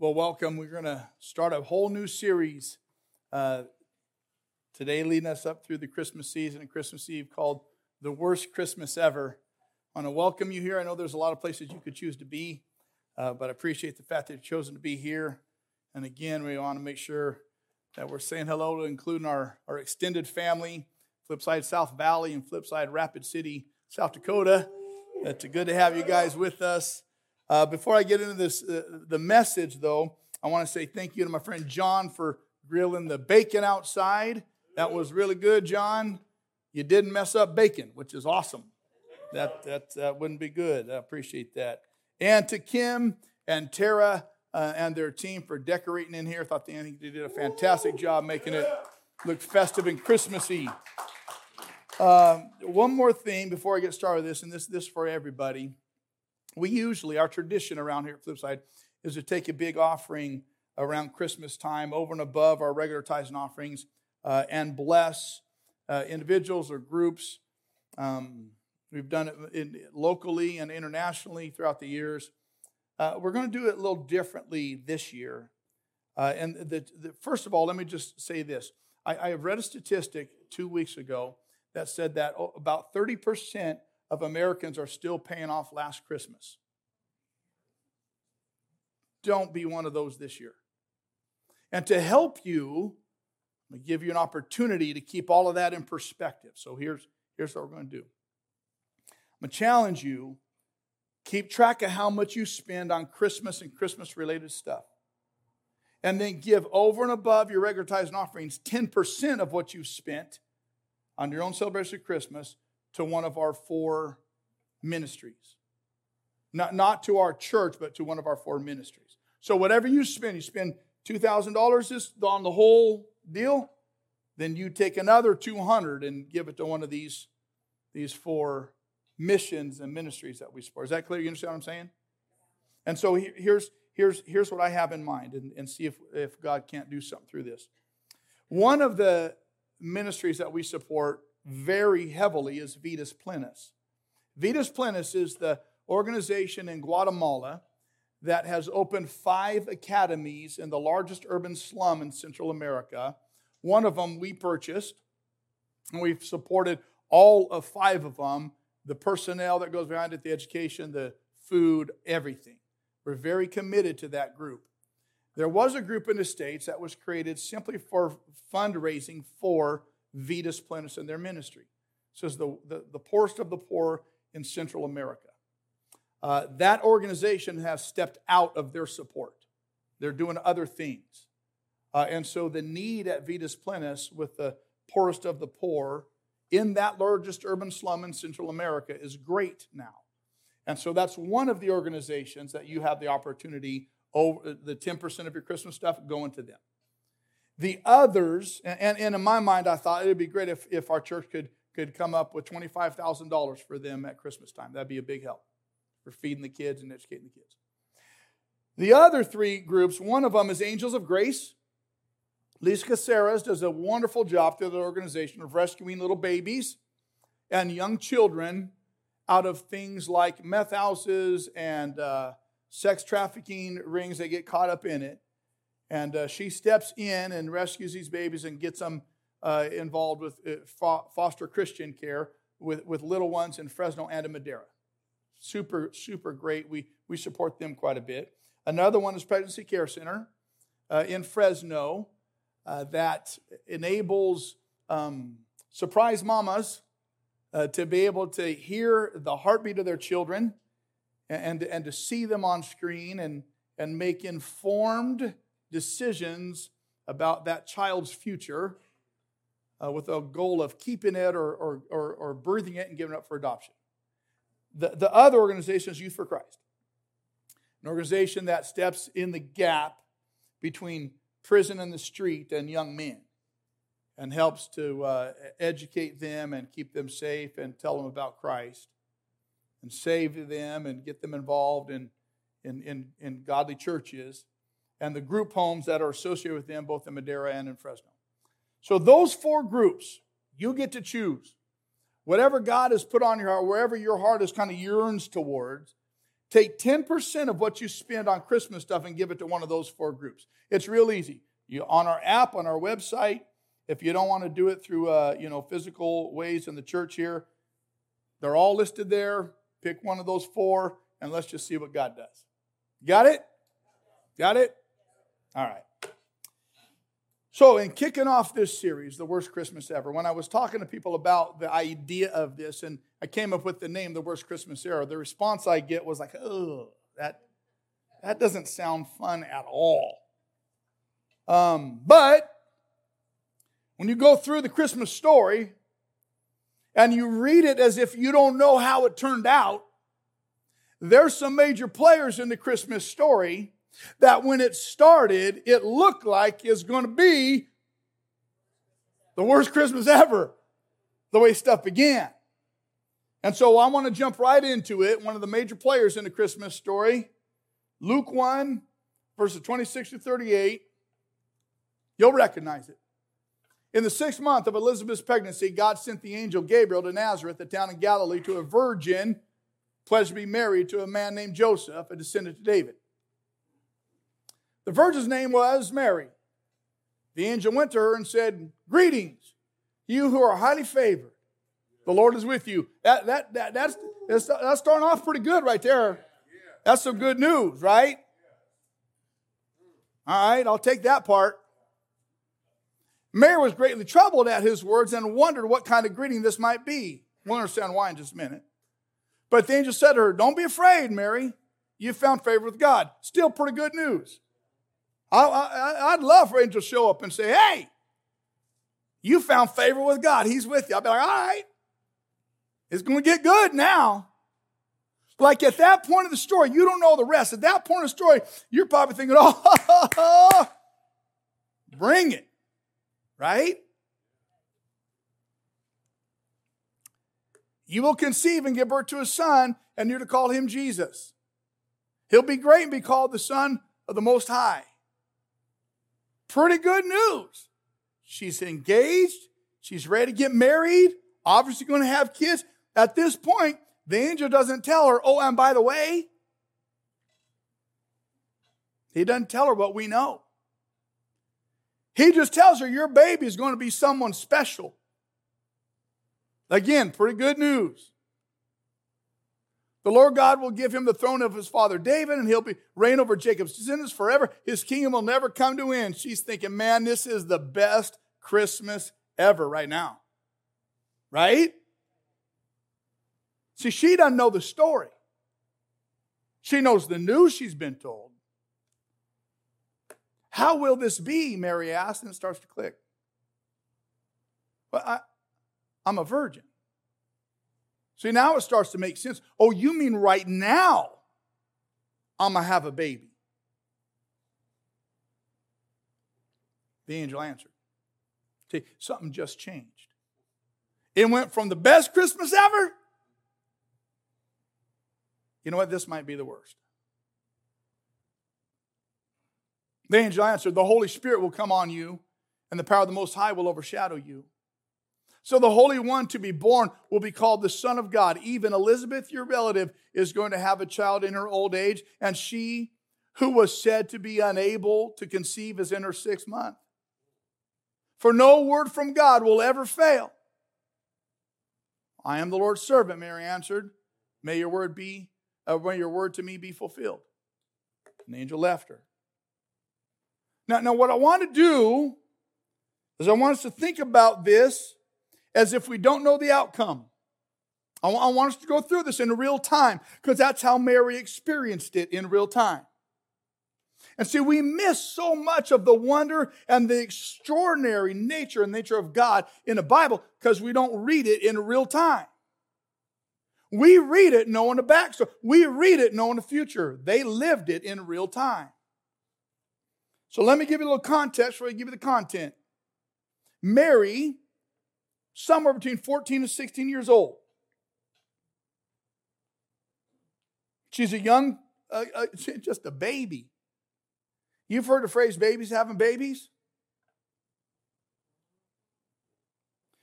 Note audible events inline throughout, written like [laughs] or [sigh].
Well, welcome. We're going to start a whole new series uh, today, leading us up through the Christmas season and Christmas Eve called The Worst Christmas Ever. I want to welcome you here. I know there's a lot of places you could choose to be, uh, but I appreciate the fact that you've chosen to be here. And again, we want to make sure that we're saying hello to including our, our extended family, Flipside South Valley and Flipside Rapid City, South Dakota. It's good to have you guys with us. Uh, before I get into this, uh, the message, though, I want to say thank you to my friend John for grilling the bacon outside. That was really good, John. You didn't mess up bacon, which is awesome. That that, that wouldn't be good. I appreciate that. And to Kim and Tara uh, and their team for decorating in here. I thought they, did a fantastic job making it look festive and Christmassy. Um, one more thing before I get started with this, and this this for everybody we usually, our tradition around here at Flipside is to take a big offering around Christmas time over and above our regular tithes and offerings uh, and bless uh, individuals or groups. Um, we've done it in, locally and internationally throughout the years. Uh, we're going to do it a little differently this year. Uh, and the, the, first of all, let me just say this. I, I read a statistic two weeks ago that said that about 30% of Americans are still paying off last Christmas. Don't be one of those this year. And to help you, I'm going to give you an opportunity to keep all of that in perspective. So here's, here's what we're going to do I'm going to challenge you keep track of how much you spend on Christmas and Christmas related stuff. And then give over and above your regular tithes and offerings 10% of what you've spent on your own celebration of Christmas to one of our four ministries. Not, not to our church, but to one of our four ministries. So whatever you spend, you spend $2,000 just on the whole deal, then you take another 200 and give it to one of these, these four missions and ministries that we support. Is that clear? You understand what I'm saying? And so here's, here's, here's what I have in mind and, and see if, if God can't do something through this. One of the ministries that we support very heavily is Vidas Plenas. Vidas Plenas is the organization in Guatemala that has opened five academies in the largest urban slum in Central America. One of them we purchased, and we've supported all of five of them the personnel that goes behind it, the education, the food, everything. We're very committed to that group. There was a group in the States that was created simply for fundraising for Vidas Plenas in their ministry. It says the, the, the poorest of the poor in Central America. Uh, that organization has stepped out of their support. They're doing other things. Uh, and so the need at Vidas Plenas with the poorest of the poor in that largest urban slum in Central America is great now. And so that's one of the organizations that you have the opportunity over the 10% of your Christmas stuff going to them. The others, and, and in my mind, I thought it would be great if, if our church could, could come up with $25,000 for them at Christmas time. That'd be a big help for feeding the kids and educating the kids. The other three groups, one of them is Angels of Grace. Lisa Caceres does a wonderful job through the organization of rescuing little babies and young children out of things like meth houses and uh, sex trafficking rings that get caught up in it. And uh, she steps in and rescues these babies and gets them uh, involved with uh, foster Christian care with, with little ones in Fresno and in Madera. Super, super great. We, we support them quite a bit. Another one is Pregnancy Care Center uh, in Fresno uh, that enables um, surprise mamas uh, to be able to hear the heartbeat of their children and, and, and to see them on screen and, and make informed decisions about that child's future uh, with a goal of keeping it or, or, or, or, birthing it and giving it up for adoption. The, the other organization is Youth for Christ, an organization that steps in the gap between prison and the street and young men and helps to uh, educate them and keep them safe and tell them about Christ and save them and get them involved in, in, in, in godly churches and the group homes that are associated with them, both in Madera and in Fresno. So, those four groups, you get to choose. Whatever God has put on your heart, wherever your heart is kind of yearns towards, Take 10% of what you spend on Christmas stuff and give it to one of those four groups. It's real easy. You on our app, on our website. If you don't want to do it through uh, you know physical ways in the church here, they're all listed there. Pick one of those four, and let's just see what God does. Got it? Got it? All right. So, in kicking off this series, The Worst Christmas Ever, when I was talking to people about the idea of this, and I came up with the name The Worst Christmas Ever, the response I get was like, oh, that, that doesn't sound fun at all. Um, but when you go through the Christmas story and you read it as if you don't know how it turned out, there's some major players in the Christmas story that when it started, it looked like is going to be the worst Christmas ever, the way stuff began. And so I want to jump right into it. One of the major players in the Christmas story, Luke 1, verses 26 to 38. You'll recognize it. In the sixth month of Elizabeth's pregnancy, God sent the angel Gabriel to Nazareth, a town in Galilee, to a virgin pledged to be married to a man named Joseph, a descendant of David. The virgin's name was Mary. The angel went to her and said, Greetings, you who are highly favored. The Lord is with you. That, that, that, that's, that's, that's starting off pretty good right there. That's some good news, right? All right, I'll take that part. Mary was greatly troubled at his words and wondered what kind of greeting this might be. We'll understand why in just a minute. But the angel said to her, Don't be afraid, Mary. You have found favor with God. Still pretty good news. I, would love for angels to show up and say, Hey, you found favor with God. He's with you. I'd be like, All right, it's going to get good now. Like at that point of the story, you don't know the rest. At that point of the story, you're probably thinking, [laughs] Oh, bring it, right? You will conceive and give birth to a son, and you're to call him Jesus. He'll be great and be called the Son of the Most High. Pretty good news. She's engaged. She's ready to get married. Obviously, going to have kids. At this point, the angel doesn't tell her, oh, and by the way, he doesn't tell her what we know. He just tells her, your baby is going to be someone special. Again, pretty good news. The Lord God will give him the throne of his father David, and he'll be reign over Jacob's descendants forever. His kingdom will never come to end. She's thinking, man, this is the best Christmas ever right now. Right? See, she doesn't know the story. She knows the news she's been told. How will this be? Mary asks, and it starts to click. Well, I, I'm a virgin. See, now it starts to make sense. Oh, you mean right now I'm going to have a baby? The angel answered. See, something just changed. It went from the best Christmas ever. You know what? This might be the worst. The angel answered, The Holy Spirit will come on you, and the power of the Most High will overshadow you. So the Holy One to be born will be called the Son of God. Even Elizabeth, your relative, is going to have a child in her old age, and she, who was said to be unable to conceive, is in her sixth month. For no word from God will ever fail. I am the Lord's servant, Mary answered. May your word be, uh, may your word to me be fulfilled. The angel left her. Now, now, what I want to do is I want us to think about this as if we don't know the outcome. I want us to go through this in real time because that's how Mary experienced it in real time. And see, we miss so much of the wonder and the extraordinary nature and nature of God in the Bible because we don't read it in real time. We read it knowing the backstory. We read it knowing the future. They lived it in real time. So let me give you a little context before I give you the content. Mary somewhere between 14 and 16 years old. She's a young, uh, uh, [laughs] just a baby. You've heard the phrase babies having babies?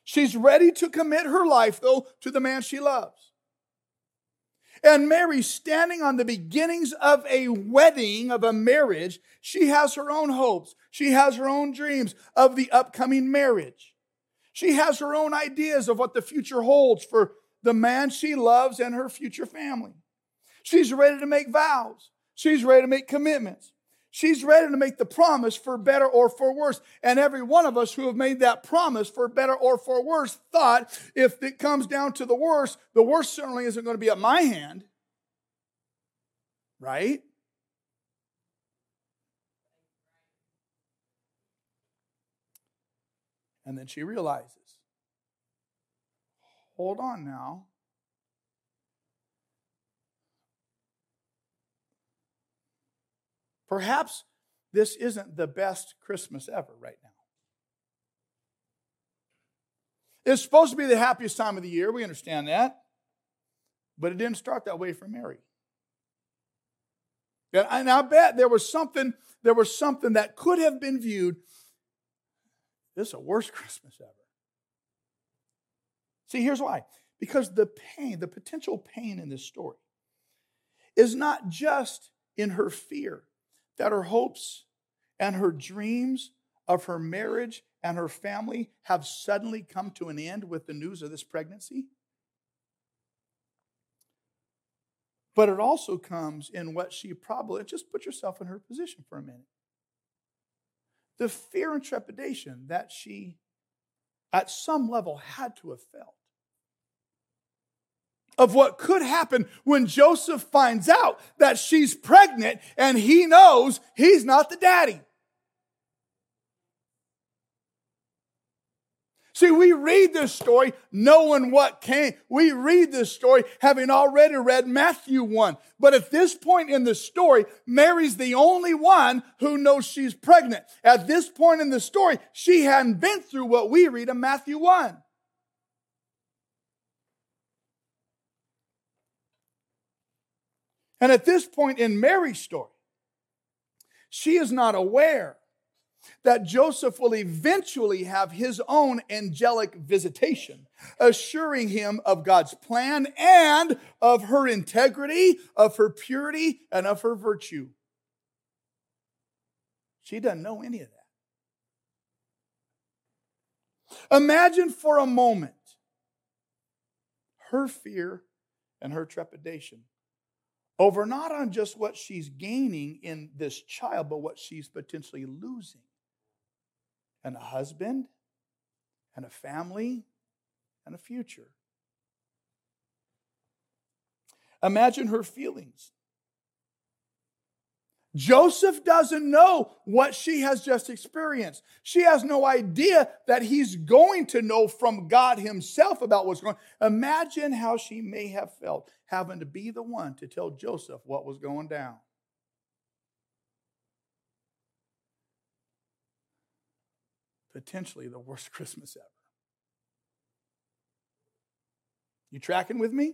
She's ready to commit her life, though, to the man she loves. And Mary, standing on the beginnings of a wedding, of a marriage, she has her own hopes. She has her own dreams of the upcoming marriage. She has her own ideas of what the future holds for the man she loves and her future family. She's ready to make vows. She's ready to make commitments. She's ready to make the promise for better or for worse. And every one of us who have made that promise for better or for worse thought if it comes down to the worst, the worst certainly isn't going to be at my hand. Right? And then she realizes hold on now. Perhaps this isn't the best Christmas ever right now. It's supposed to be the happiest time of the year. We understand that. But it didn't start that way for Mary. And I bet there was something, there was something that could have been viewed. This is a worst [laughs] Christmas ever. See, here's why. Because the pain, the potential pain in this story, is not just in her fear that her hopes and her dreams of her marriage and her family have suddenly come to an end with the news of this pregnancy. But it also comes in what she probably, just put yourself in her position for a minute. The fear and trepidation that she, at some level, had to have felt of what could happen when Joseph finds out that she's pregnant and he knows he's not the daddy. See, we read this story knowing what came. We read this story having already read Matthew 1. But at this point in the story, Mary's the only one who knows she's pregnant. At this point in the story, she hadn't been through what we read in Matthew 1. And at this point in Mary's story, she is not aware that Joseph will eventually have his own angelic visitation, assuring him of God's plan and of her integrity, of her purity, and of her virtue. She doesn't know any of that. Imagine for a moment her fear and her trepidation over not on just what she's gaining in this child, but what she's potentially losing. And a husband, and a family, and a future. Imagine her feelings. Joseph doesn't know what she has just experienced. She has no idea that he's going to know from God himself about what's going on. Imagine how she may have felt having to be the one to tell Joseph what was going down. Potentially the worst [laughs] Christmas ever. You tracking with me?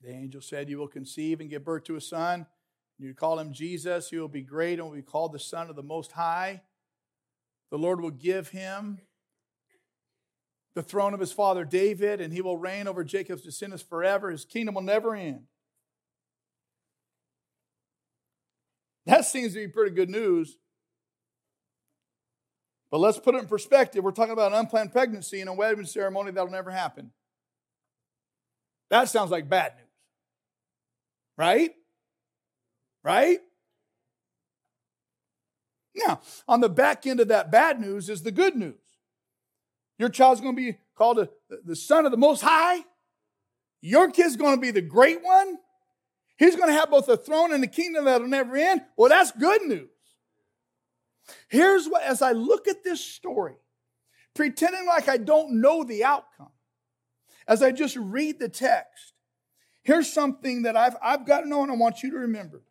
The angel said, You will conceive and give birth to a son. You call him Jesus. He will be great and will be called the Son of the Most High. The Lord will give him the throne of his father David, and he will reign over Jacob's descendants forever. His kingdom will never end. That seems to be pretty good news. But let's put it in perspective. We're talking about an unplanned pregnancy and a wedding ceremony that'll never happen. That sounds like bad news. Right? Right? Now, on the back end of that bad news is the good news. Your child's going to be called a, the son of the Most High. Your kid's going to be the great one. He's going to have both a throne and a kingdom that'll never end. Well, that's good news. Here's what, as I look at this story, pretending like I don't know the outcome, as I just read the text, here's something that I've, I've got to know and I want you to remember.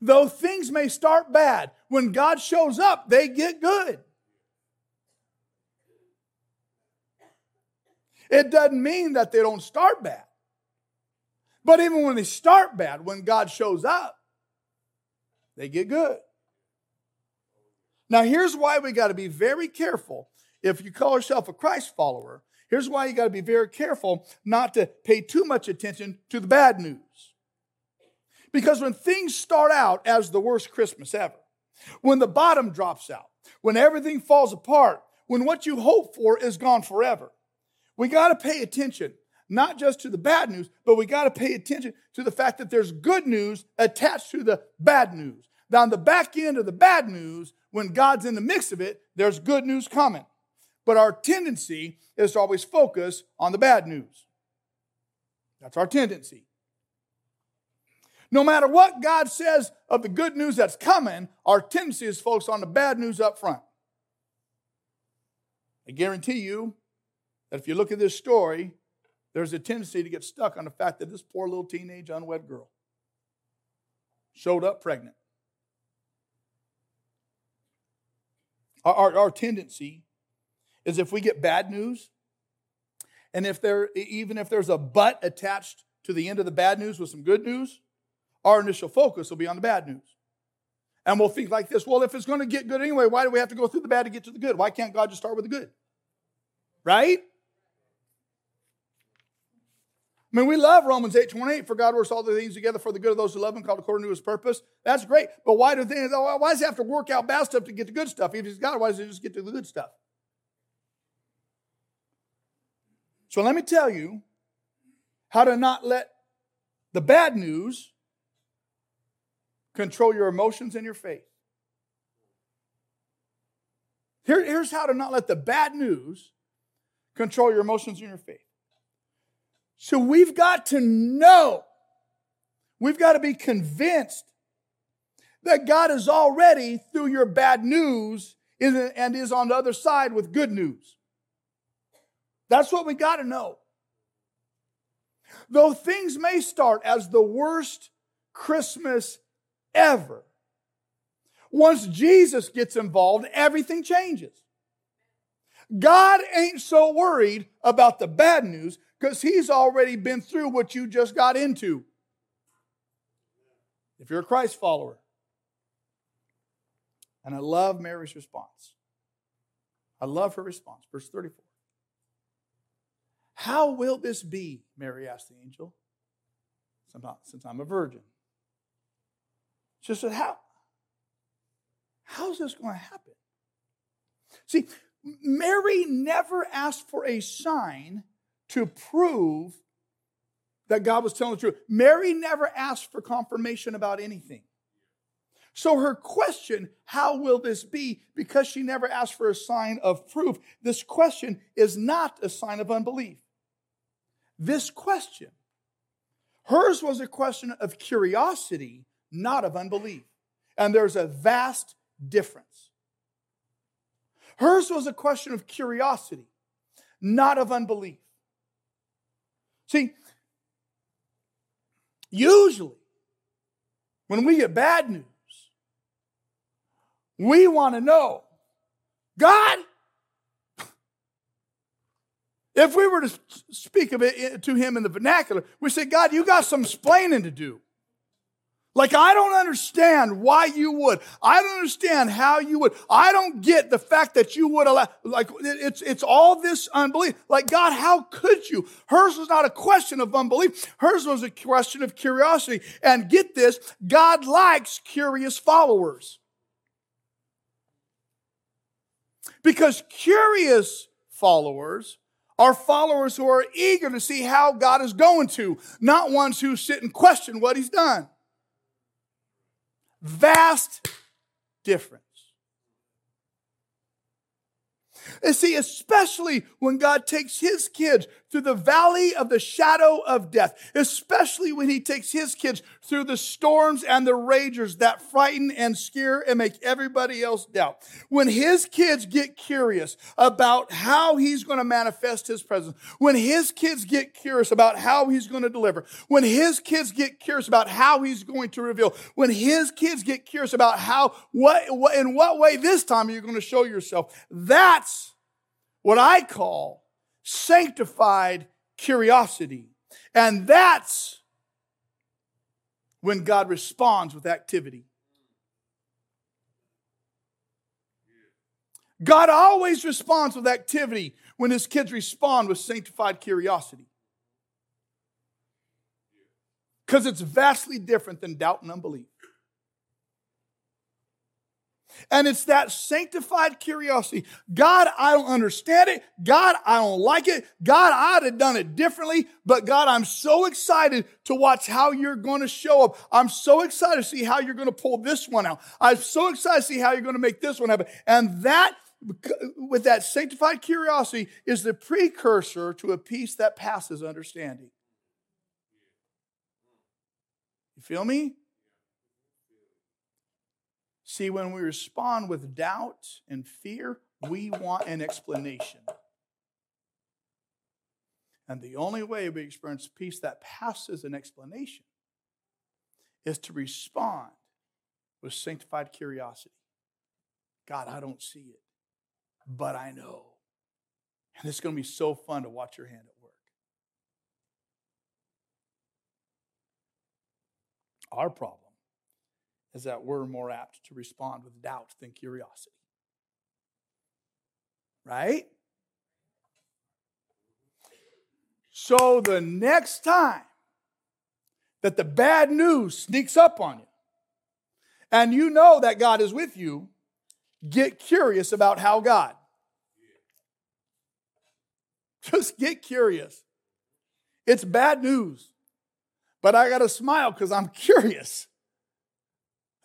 Though things may start bad, when God shows up, they get good. It doesn't mean that they don't start bad. But even when they start bad, when God shows up, they get good. Now, here's why we got to be very careful. If you call yourself a Christ follower, here's why you got to be very careful not to pay too much attention to the bad news. Because when things start out as the worst Christmas ever, when the bottom drops out, when everything falls apart, when what you hope for is gone forever, we got to pay attention not just to the bad news, but we got to pay attention to the fact that there's good news attached to the bad news. Down the back end of the bad news, when God's in the mix of it, there's good news coming. But our tendency is to always focus on the bad news. That's our tendency. No matter what God says of the good news that's coming, our tendency is focus on the bad news up front. I guarantee you that if you look at this story, there's a tendency to get stuck on the fact that this poor little teenage unwed girl showed up pregnant. Our, our, our, tendency is if we get bad news, and if there even if there's a but attached to the end of the bad news with some good news, our initial focus will be on the bad news. And we'll think like this well, if it's going to get good anyway, why do we have to go through the bad to get to the good? Why can't God just start with the good? Right? I mean, we love Romans 8 28, for God works all the things together for the good of those who love him, called according to his purpose. That's great. But why do things, why does he have to work out bad stuff to get the good stuff? If he's God, why does he just get to the good stuff? So let me tell you how to not let the bad news control your emotions and your faith. Here, here's how to not let the bad news control your emotions and your faith. So we've got to know, we've got to be convinced that God is already, through your bad news, and is on the other side with good news. That's what we got to know. Though things may start as the worst Christmas ever, once Jesus gets involved, everything changes. God ain't so worried about the bad news because he's already been through what you just got into. If you're a Christ follower. And I love Mary's response. I love her response. Verse 34. How will this be? Mary asked the angel. Since I'm a virgin. She said, How? How's this going to happen? See, Mary never asked for a sign to prove that God was telling the truth. Mary never asked for confirmation about anything. So her question, how will this be? Because she never asked for a sign of proof. This question is not a sign of unbelief. This question, hers was a question of curiosity, not of unbelief. And there's a vast difference. Hers was a question of curiosity, not of unbelief. See, usually when we get bad news, we want to know God, if we were to speak of it eh, to him in the vernacular, we say, God, you got some explaining to do. Like, I don't understand why you would. I don't understand how you would. I don't get the fact that you would allow, like, it's, it's all this unbelief. Like, God, how could you? Hers was not a question of unbelief. Hers was a question of curiosity. And get this, God likes curious followers. Because curious followers are followers who are eager to see how God is going to, not ones who sit and question what he's done. Vast difference. And see, especially when God takes his kids through the valley of the shadow of death, especially when he takes his kids through the storms and the ragers that frighten and scare and make everybody else doubt. When his kids get curious about how he's going to manifest his presence, when his kids get curious about how he's going to deliver, when his kids get curious about how he's going to reveal, when his kids get curious about how, what, what in what way this time you're going to show yourself, that's what I call sanctified curiosity. And that's when God responds with activity. God always responds with activity when his kids respond with sanctified curiosity. Because it's vastly different than doubt and unbelief. And it's that sanctified curiosity. God, I don't understand it. God, I don't like it. God, I'd have done it differently. But God, I'm so excited to watch how you're going to show up. I'm so excited to see how you're going to pull this one out. I'm so excited to see how you're going to make this one happen. And that, with that sanctified curiosity, is the precursor to a peace that passes understanding. You feel me? See, when we respond with doubt and fear, we want an explanation. And the only way we experience peace that passes an explanation is to respond with sanctified curiosity. God, I don't see it, but I know. And it's going to be so fun to watch your hand at work. Our problem is that we're more apt to respond with doubt than curiosity. Right? So the next time that the bad news sneaks up on you, and you know that God is with you, get curious about how God. [laughs] Just get curious. It's bad news, but I got to smile because I'm [laughs] curious. [laughs]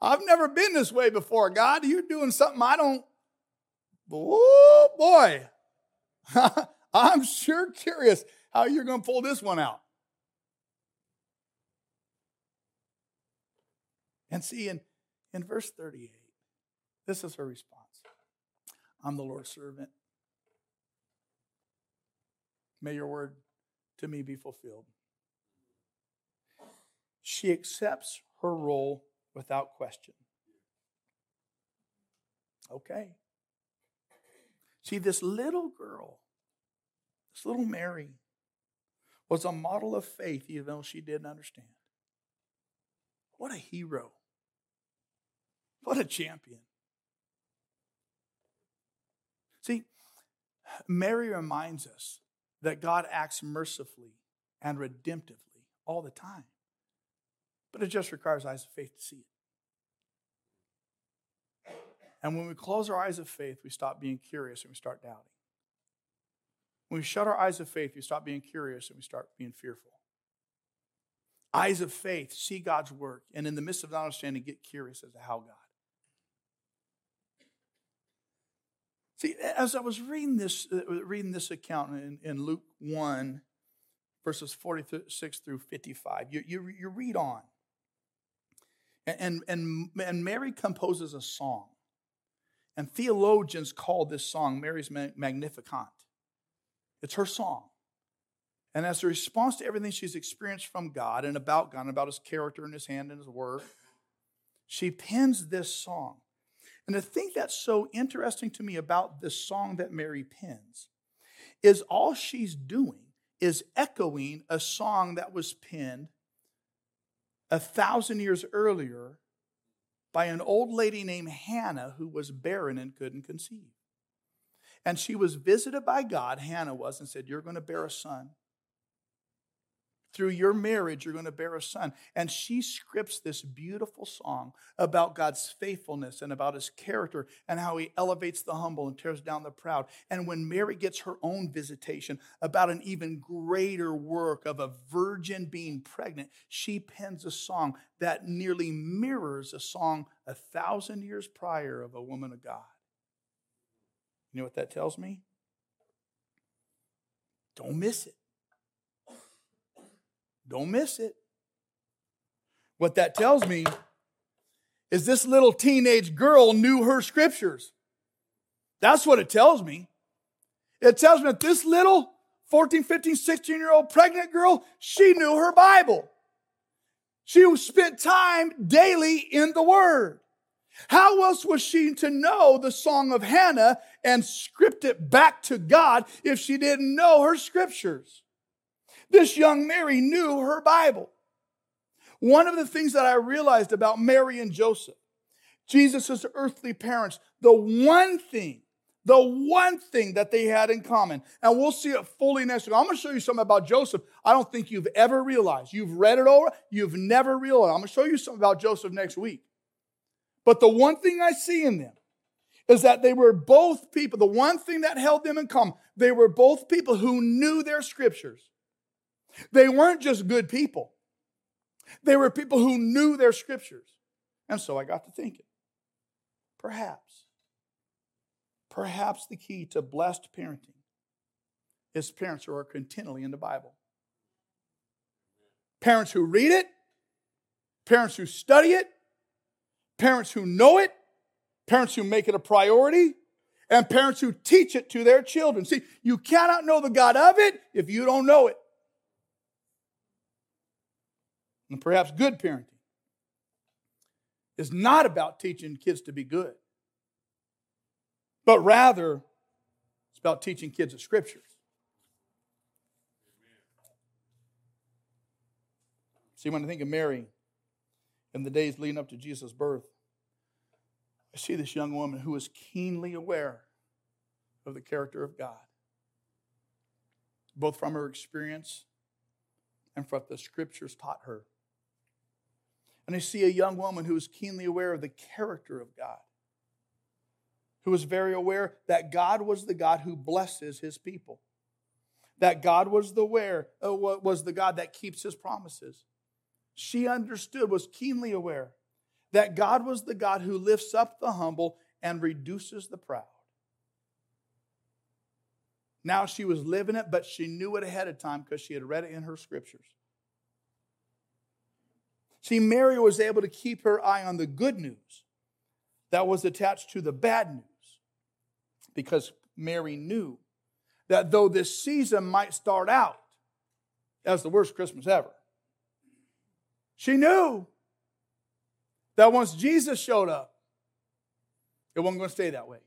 I've never been this way before. God, you're doing something I don't. Oh, boy. [laughs] I'm sure curious how you're going to pull this one out. And see, in, in verse 38, this is her response I'm the Lord's servant. May your word to me be fulfilled. She accepts her role without question. Okay. See, this little girl, this little Mary, was a model of faith, even though she didn't understand. What a hero. What a champion. See, Mary reminds us that God acts mercifully and redemptively all the time. But it just requires eyes of faith to see it. And when we close our eyes of faith, we stop being curious and we start doubting. When we shut our eyes of faith, we stop being curious and we start being fearful. Eyes of faith, see God's work, and in the midst of not understanding, get curious as to how God. See, as I was reading this, uh, reading this account in, in Luke 1, verses 46 through 55, you, you, you read on. And, and, and Mary composes a song. And theologians call this song Mary's Magnificat. It's her song. And as a response to everything she's experienced from God and about God and about his character and his hand and his work, she pens this song. And the thing that's so interesting to me about this song that Mary pens is all she's doing is echoing a song that was penned a thousand years earlier by an old lady named Hannah who was barren and couldn't conceive. And she was visited by God, Hannah was, and said, You're going to bear a son through your marriage, you're going to bear a son. And she scripts this beautiful song about God's faithfulness and about his character and how he elevates the humble and tears down the proud. And when Mary gets her own visitation about an even greater work of a virgin being pregnant, she pens a song that nearly mirrors a song a thousand years prior of a woman of God. You know what that tells me? Don't miss it. Don't miss it. What that tells me is this little teenage girl knew her scriptures. That's what it tells me. It tells me that this little 14, 15, 16 year old pregnant girl, she knew her Bible. She spent time daily in the Word. How else was she to know the Song of Hannah and script it back to God if she didn't know her scriptures? This young Mary knew her Bible. One of the things that I realized about Mary and Joseph Jesus' earthly parents, the one thing, the one thing that they had in common, and we'll see it fully next week. I'm going to show you something about Joseph I don't think you've ever realized. You've read it over, you've never realized. I'm going to show you something about Joseph next week. But the one thing I see in them is that they were both people, the one thing that held them in common, they were both people who knew their scriptures. They weren't just good people, they were people who knew their scriptures. And so I got to thinking perhaps, perhaps the key to blessed parenting is parents who are continually in the Bible. Parents who read it, parents who study it, parents who know it, parents who make it a priority, and parents who teach it to their children. See, you cannot know the God of it if you don't know it. And perhaps good parenting is not about teaching kids to be good, but rather it's about teaching kids the scriptures. See, when I think of Mary in the days leading up to Jesus' birth, I see this young woman who is keenly aware of the character of God, both from her experience and from what the scriptures taught her. And I see a young woman who is keenly aware of the character of God, who is very aware that God was the God who blesses his people, that God was the aware, uh, was the God that keeps his promises. She understood, was keenly aware that God was the God who lifts up the humble and reduces the proud. Now she was living it, but she knew it ahead of time because she had read it in her scriptures. See, Mary was able to keep her eye on the good news that was attached to the bad news because Mary knew that though this season might start out as the worst Christmas ever, she knew that once Jesus showed up, it wasn't going to stay that way.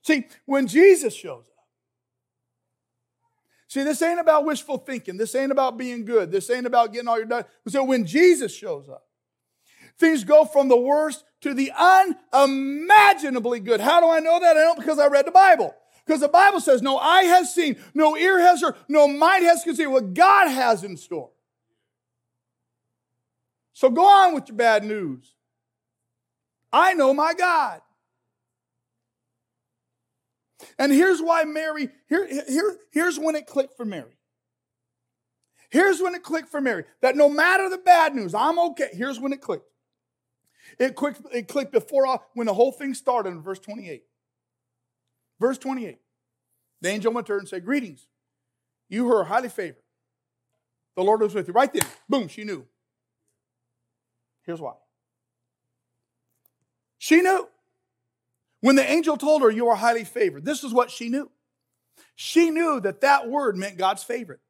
See, when Jesus shows up, see, this ain't about wishful thinking. This ain't about being good. This ain't about getting all your done. So when Jesus shows up, things go from the worst to the unimaginably good. How do I know that? I know because I read the Bible. Because the Bible says, no eye has seen, no ear has heard, no mind has conceived what God has in store. So go on with your bad news. I know my God. And here's why Mary, here, here, here's when it clicked for Mary. Here's when it clicked for Mary that no matter the bad news, I'm okay. Here's when it clicked. It clicked, it clicked before all, when the whole thing started in verse 28. Verse 28. The angel went to her and said, Greetings, you who are highly favored. The Lord was with you. Right then, boom, she knew. Here's why. She knew. When the angel told her, You are highly favored, this is what she knew. She knew that that word meant God's favorite.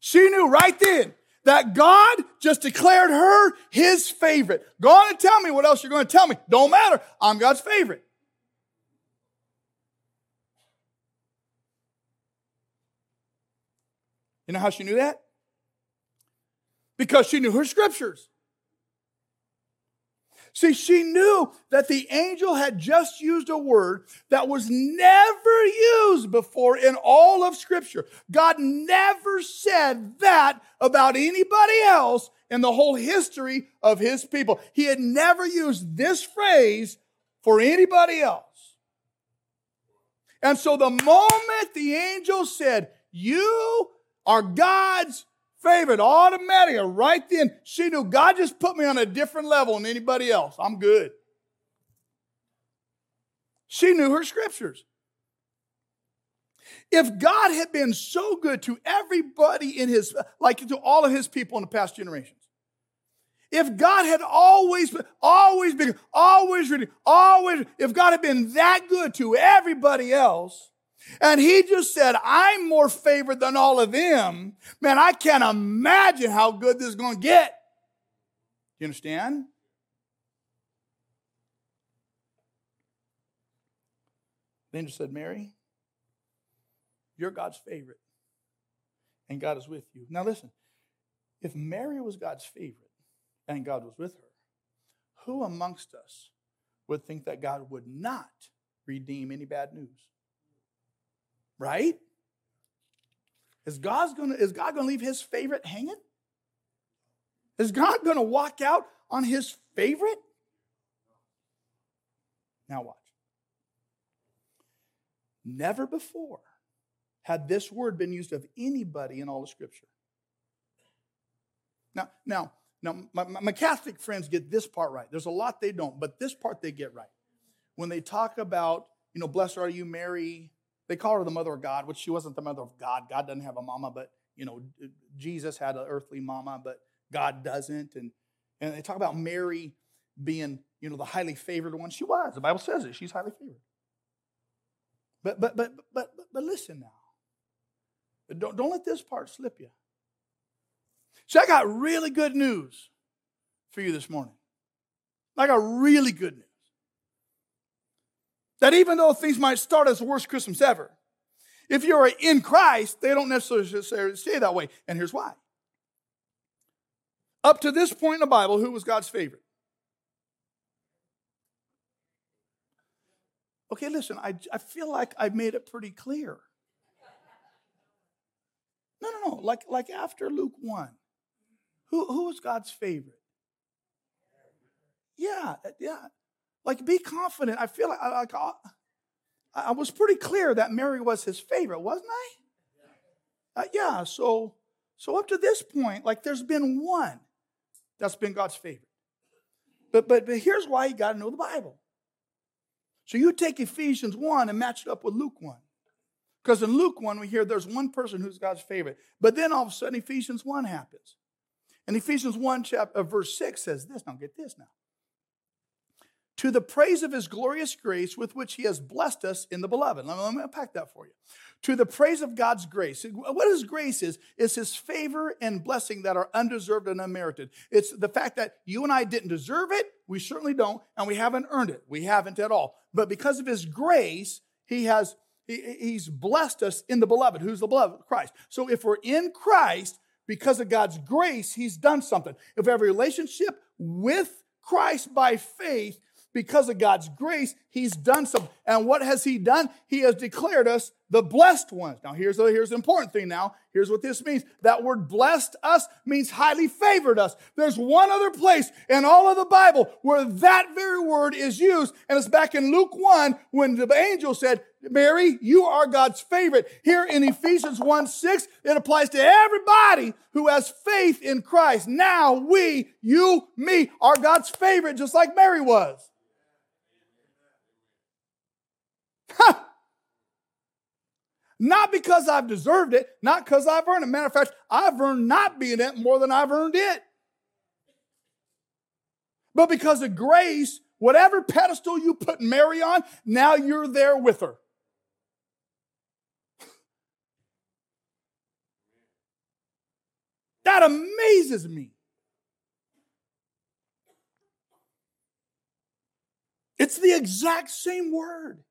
She knew right then that God just declared her his favorite. Go on and tell me what else you're going to tell me. Don't matter. I'm God's favorite. You know how she knew that? because she knew her scriptures. See, she knew that the angel had just used a word that was never used before in all of Scripture. God never said that about anybody else in the whole history of his people. He had never used this phrase for anybody else. And so the moment the angel said, You are God's favorite automatically right then. She knew God just put me on a different level than anybody else. I'm good. She knew her scriptures. If God had been so good to everybody in his, like to all of his people in the past generations, if God had always, always been, always reading, always, if God had been that good to everybody else, and he just said, I'm more favored than all of them. Man, I can't imagine how good this is going to get. You understand? The angel said, Mary, you're God's favorite, and God is with you. Now listen, if Mary was God's favorite, and God was with her, who amongst us would think that God would not redeem any bad news? Right? Is, God's gonna, is God going to leave his favorite hanging? Is God going to walk out on his favorite? Now, watch. Never before had this word been used of anybody in all of Scripture. Now, now, now, my, my Catholic friends get this part right. There's a lot they don't, but this part they get right. When they talk about, you know, blessed are you, Mary, they call her the mother of God, which she wasn't the mother of God. God doesn't have a mama, but, you know, Jesus had an earthly mama, but God doesn't. And, and they talk about Mary being, you know, the highly favored one. She was. The Bible says it. She's highly favored. But, but, but, but, but, but listen now. Don't, don't let this part slip you. So I got really good news for you this morning. I got really good news. That even though things might start as the worst Christmas ever, if you're in Christ, they don't necessarily stay that way. And here's why. Up to this point in the Bible, who was God's favorite? Okay, listen, I, I feel like I've made it pretty clear. No, no, no. Like, like after Luke 1, who, who was God's favorite? Yeah, yeah. Like, be confident. I feel like, like I, I was pretty clear that Mary was his favorite, wasn't I? Uh, yeah. So, so up to this point, like, there's been one that's been God's favorite. But but but here's why you got to know the Bible. So you take Ephesians 1 and match it up with Luke 1. Because in Luke 1, we hear there's one person who's God's favorite. But then all of a sudden, Ephesians 1 happens. And Ephesians 1, chapter, uh, verse 6 says this. Now, get this now to the praise of his glorious grace with which he has blessed us in the beloved. Let me, let me unpack that for you. To the praise of God's grace. What his grace is, is his favor and blessing that are undeserved and unmerited. It's the fact that you and I didn't deserve it, we certainly don't, and we haven't earned it. We haven't at all. But because of his grace, he has he, he's blessed us in the beloved. Who's the beloved? Christ. So if we're in Christ, because of God's grace, he's done something. If we have a relationship with Christ by faith, because of God's grace, He's done something. And what has He done? He has declared us the blessed ones. Now, here's the, here's the important thing now. Here's what this means. That word blessed us means highly favored us. There's one other place in all of the Bible where that very word is used, and it's back in Luke 1 when the angel said, Mary, you are God's favorite. Here in Ephesians 1 6, it applies to everybody who has faith in Christ. Now we, you, me, are God's favorite, just like Mary was. [laughs] Not because I've deserved it, not because I've earned it. Matter of fact, I've earned not being it more than I've earned it. But because of grace, whatever pedestal you put Mary on, now you're there with her. That amazes me. It's the exact same word.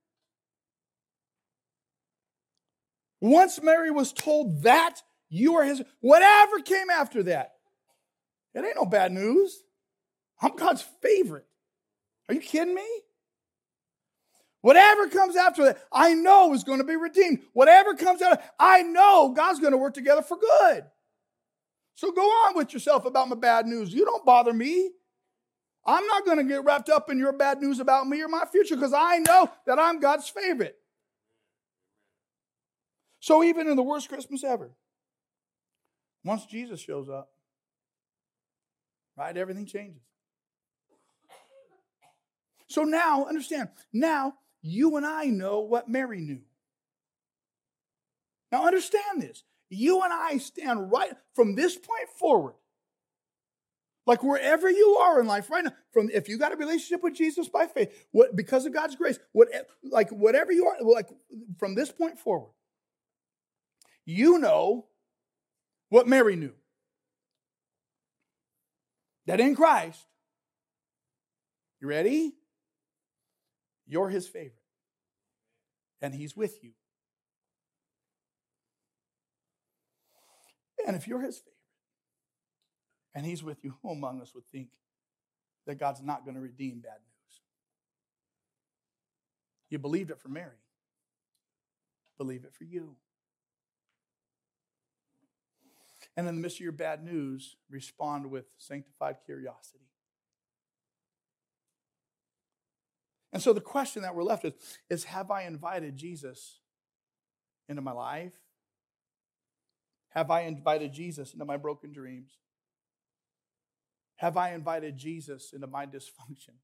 Once Mary was told that, you are his, whatever came after that, it ain't no bad news. I'm God's favorite. Are you kidding me? Whatever comes after that, I know is going to be redeemed. Whatever comes out, I know God's going to work together for good. So go on with yourself about my bad news. You don't bother me. I'm not going to get wrapped up in your bad news about me or my future because I know that I'm God's favorite. So even in the worst Christmas ever, once Jesus shows up, right, everything changes. So now, understand, now you and I know what Mary knew. Now understand this. You and I stand right from this point forward. Like wherever you are in life right now, from if you got a relationship with Jesus by faith, what because of God's grace, what like whatever you are, like from this point forward, you know what Mary knew that in Christ, you ready? You're his favorite, and he's with you. And if you're his favorite, And he's with you. Who among us would think that God's not going to redeem bad news? You believed it for Mary. Believe it for you. And in the midst of your bad news, respond with sanctified curiosity. And so the question that we're left with is Have I invited Jesus into my life? Have I invited Jesus into my broken dreams? Have I invited Jesus into my [laughs] dysfunction?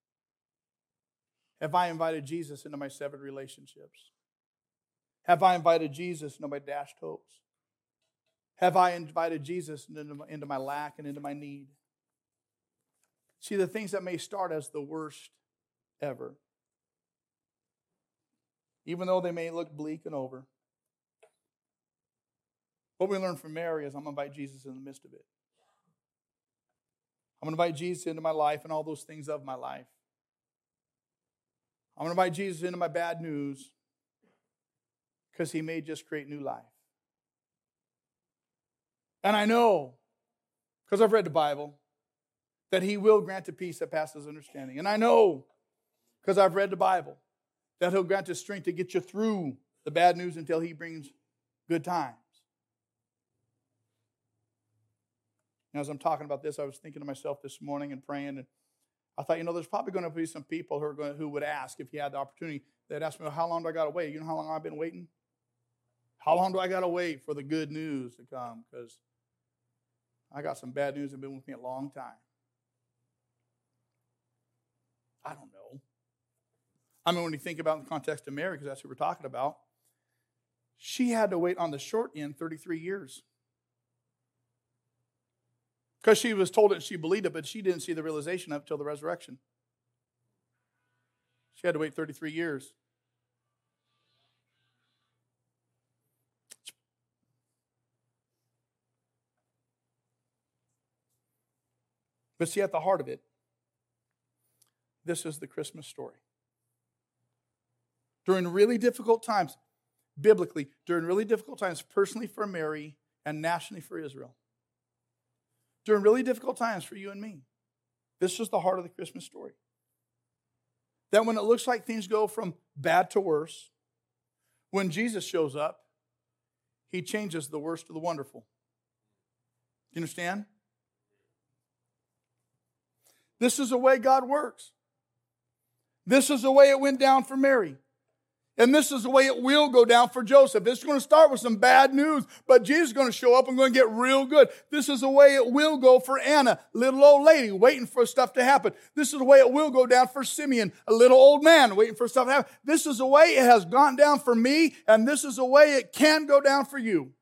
Have I invited Jesus into my severed relationships? Have I invited Jesus into my dashed hopes? Have I invited Jesus into my, lack and into my need? See, the things that may start as the worst ever, even though they may look bleak and over, what we learn from Mary is I'm going to invite Jesus in the midst of it. I'm going to invite Jesus into my life and all those things of my life. I'm going to invite Jesus into my bad news because he may just create new life. And I know, because I've read the Bible, that He will grant a peace that passes understanding. And I know, because I've read the Bible, that He'll grant the strength to get you through the bad news until He brings good times. Now, as I'm talking about this, I was thinking to myself this morning and praying, and I thought, you know, there's probably going to be some people who are going to, who would ask if you had the opportunity. They'd ask me, well, how long do I got to wait? You know how long I've been waiting? How long do I got to wait for the good news to come? Because I got some bad news that have been with me a long time. I don't know. I mean, when you think about in the context of Mary, because that's what we're talking about, she had to wait on the short end 33 years. Because she was told it, and she believed it, but she didn't see the realization it until the resurrection. She had to wait 33 years. But see, at the heart of it, this is the Christmas story. During really difficult times, biblically, during really difficult times, personally for Mary and nationally for Israel, during really difficult times for you and me, this is the heart of the Christmas story. That when it looks like things go from bad to worse, when Jesus shows up, he changes the worst to the wonderful. Do you understand? This is the way God works. This is the way it went down for Mary. And this is the way it will go down for Joseph. It's going to start with some bad news, but Jesus is going to show up and going to get real good. This is the way it will go for Anna, little old lady waiting for stuff to happen. This is the way it will go down for Simeon, a little old man waiting for stuff to happen. This is the way it has gone down for me, and this is the way it can go down for you.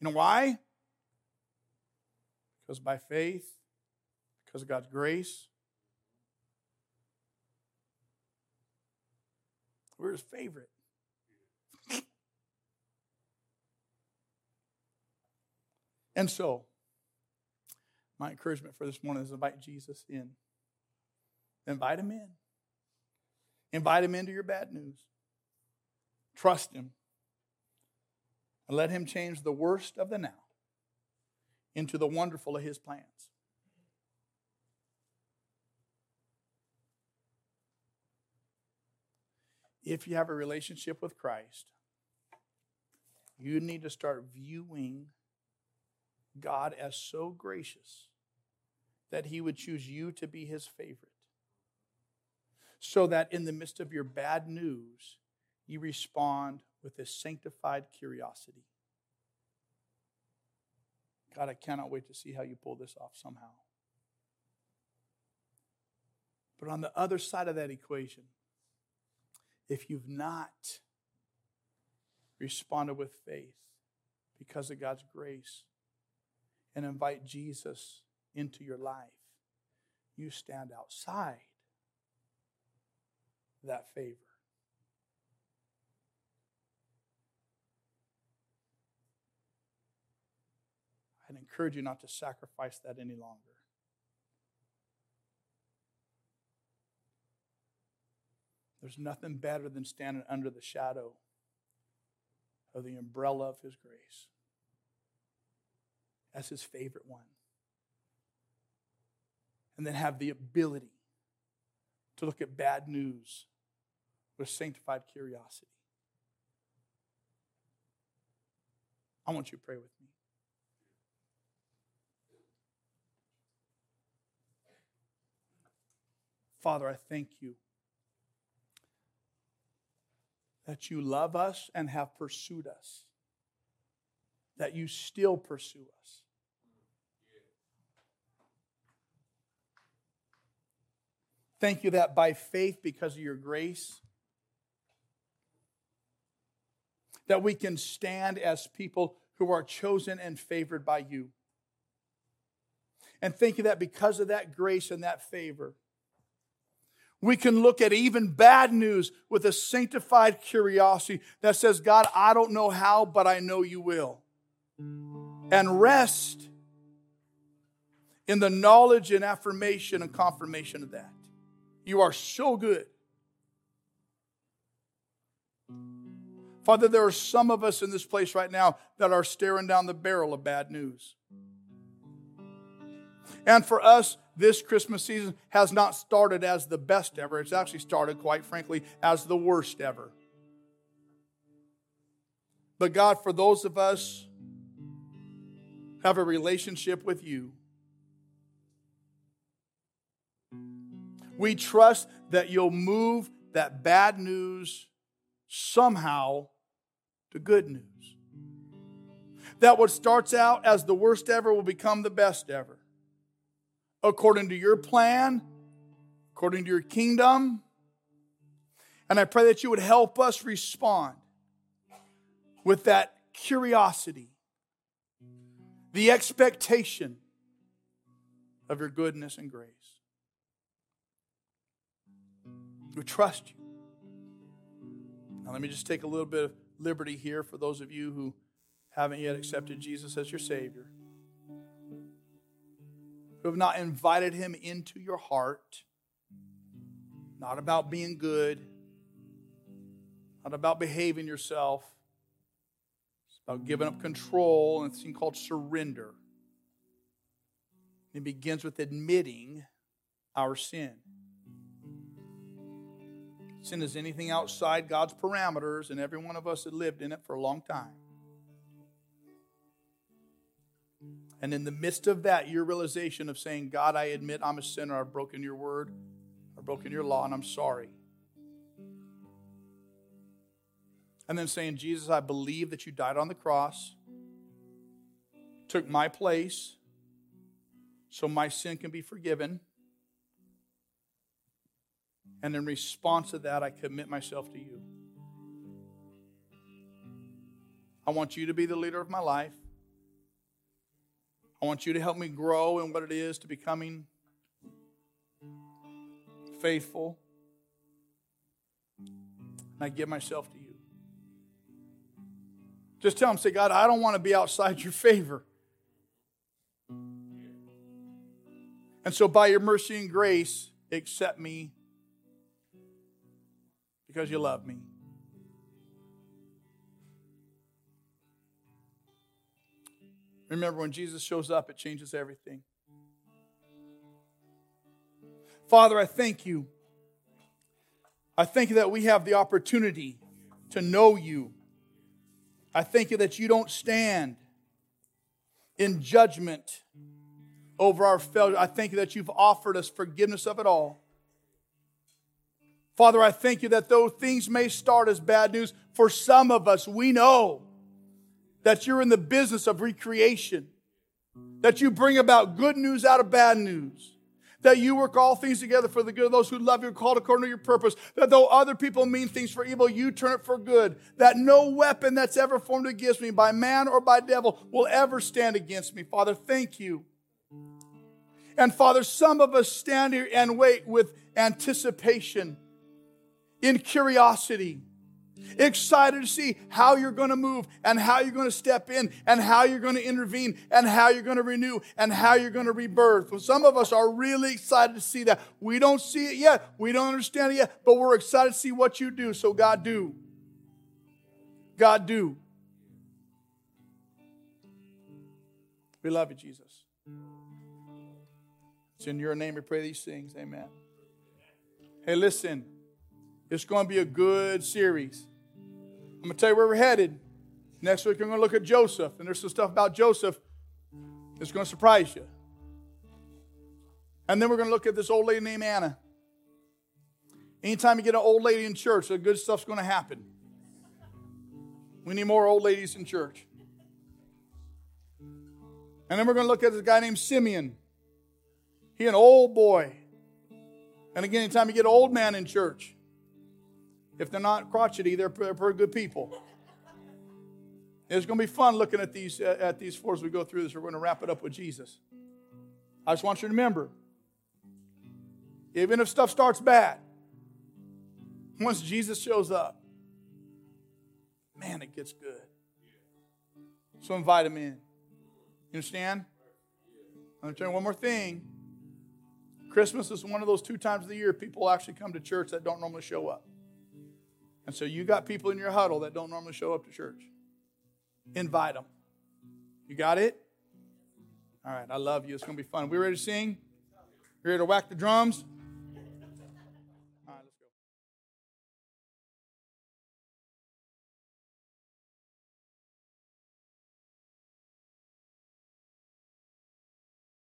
You know why? Because by faith, because of God's grace, we're his favorite. [laughs] and so, my encouragement for this morning is invite Jesus in. Invite him in. Invite him into your bad news. Trust him. And let him change the worst of the now into the wonderful of his plans. If you have a relationship with Christ, you need to start viewing God as so gracious that he would choose you to be his favorite. So that in the midst of your bad news, you respond with a sanctified curiosity. God, I cannot wait to see how you pull this off somehow. But on the other side of that equation, if you've not responded with faith because of God's grace and invite Jesus into your life, you stand outside that favor. I'd encourage you not to sacrifice that any longer. There's nothing better than standing under the shadow of the umbrella of His grace as His favorite one. And then have the ability to look at bad news with sanctified curiosity. I want you to pray with me. Father, I thank you that you love us and have pursued us, that you still pursue us. Thank you that by faith, because of your grace, that we can stand as people who are chosen and favored by you. And thank you that because of that grace and that favor, we can look at even bad news with a sanctified curiosity that says, God, I don't know how, but I know you will. And rest in the knowledge and affirmation and confirmation of that. You are so good. Father, there are some of us in this place right now that are staring down the barrel of bad news. And for us, this Christmas season has not started as the best ever. It's actually started, quite frankly, as the worst ever. But God, for those of us have a relationship with you, we trust that you'll move that bad news somehow to good news. That what starts out as the worst ever will become the best ever. According to your plan, according to your kingdom. And I pray that you would help us respond with that curiosity, the expectation of your goodness and grace. We trust you. Now, let me just take a little bit of liberty here for those of you who haven't yet accepted Jesus as your Savior, who have not invited Him into your heart. Not about being good, not about behaving yourself. It's about giving up control and it's thing called surrender. It begins with admitting our sin. Sin is anything outside God's parameters, and every one of us had lived in it for a long time. And in the midst of that, your realization of saying, God, I admit I'm a sinner, I've broken your word, I've broken your law, and I'm sorry. And then saying, Jesus, I believe that you died on the cross, took my place, so my sin can be forgiven. And in response to that, I commit myself to you. I want you to be the leader of my life. I want you to help me grow in what it is to becoming faithful. And I give myself to you. Just tell him, say, God, I don't want to be outside your favor. And so, by your mercy and grace, accept me because you love me. Remember, when Jesus shows up, it changes everything. Father, I thank you. I thank you that we have the opportunity to know you. I thank you that you don't stand in judgment over our failure. I thank you that you've offered us forgiveness of it all. Father, I thank you that though things may start as bad news, for some of us, we know that you're in the business of recreation, that you bring about good news out of bad news, that you work all things together for the good of those who love you, called according to your purpose, that though other people mean things for evil, you turn it for good, that no weapon that's ever formed against me by man or by devil will ever stand against me. Father, thank you. And Father, some of us stand here and wait with anticipation in curiosity, excited to see how you're going to move and how you're going to step in and how you're going to intervene and how you're going to renew and how you're going to rebirth. Some of us are really excited to see that. We don't see it yet. We don't understand it yet, but we're excited to see what you do. So, God, do. God, do. We love you, Jesus. It's in your name we pray these things. Amen. Hey, listen it's going to be a good series. I'm going to tell you where we're headed. Next week, we're going to look at Joseph, and there's some stuff about Joseph that's going to surprise you. And then we're going to look at this old lady named Anna. Anytime you get an old lady in church, the good stuff's going to happen. We need more old ladies in church. And then we're going to look at this guy named Simeon. He an old boy. And again, anytime you get an old man in church, if they're not crotchety, they're, they're pretty good people. It's going to be fun looking at these at these four as we go through this. We're going to wrap it up with Jesus. I just want you to remember, even if stuff starts bad, once Jesus shows up, man, it gets good. So invite him in. You understand? I'm going to tell you one more thing. Christmas is one of those two times of the year people actually come to church that don't normally show up. And so you got people in your huddle that don't normally show up to church. Invite them. You got it? All right, I love you. It's going to be fun. We ready to sing? You ready to whack the drums?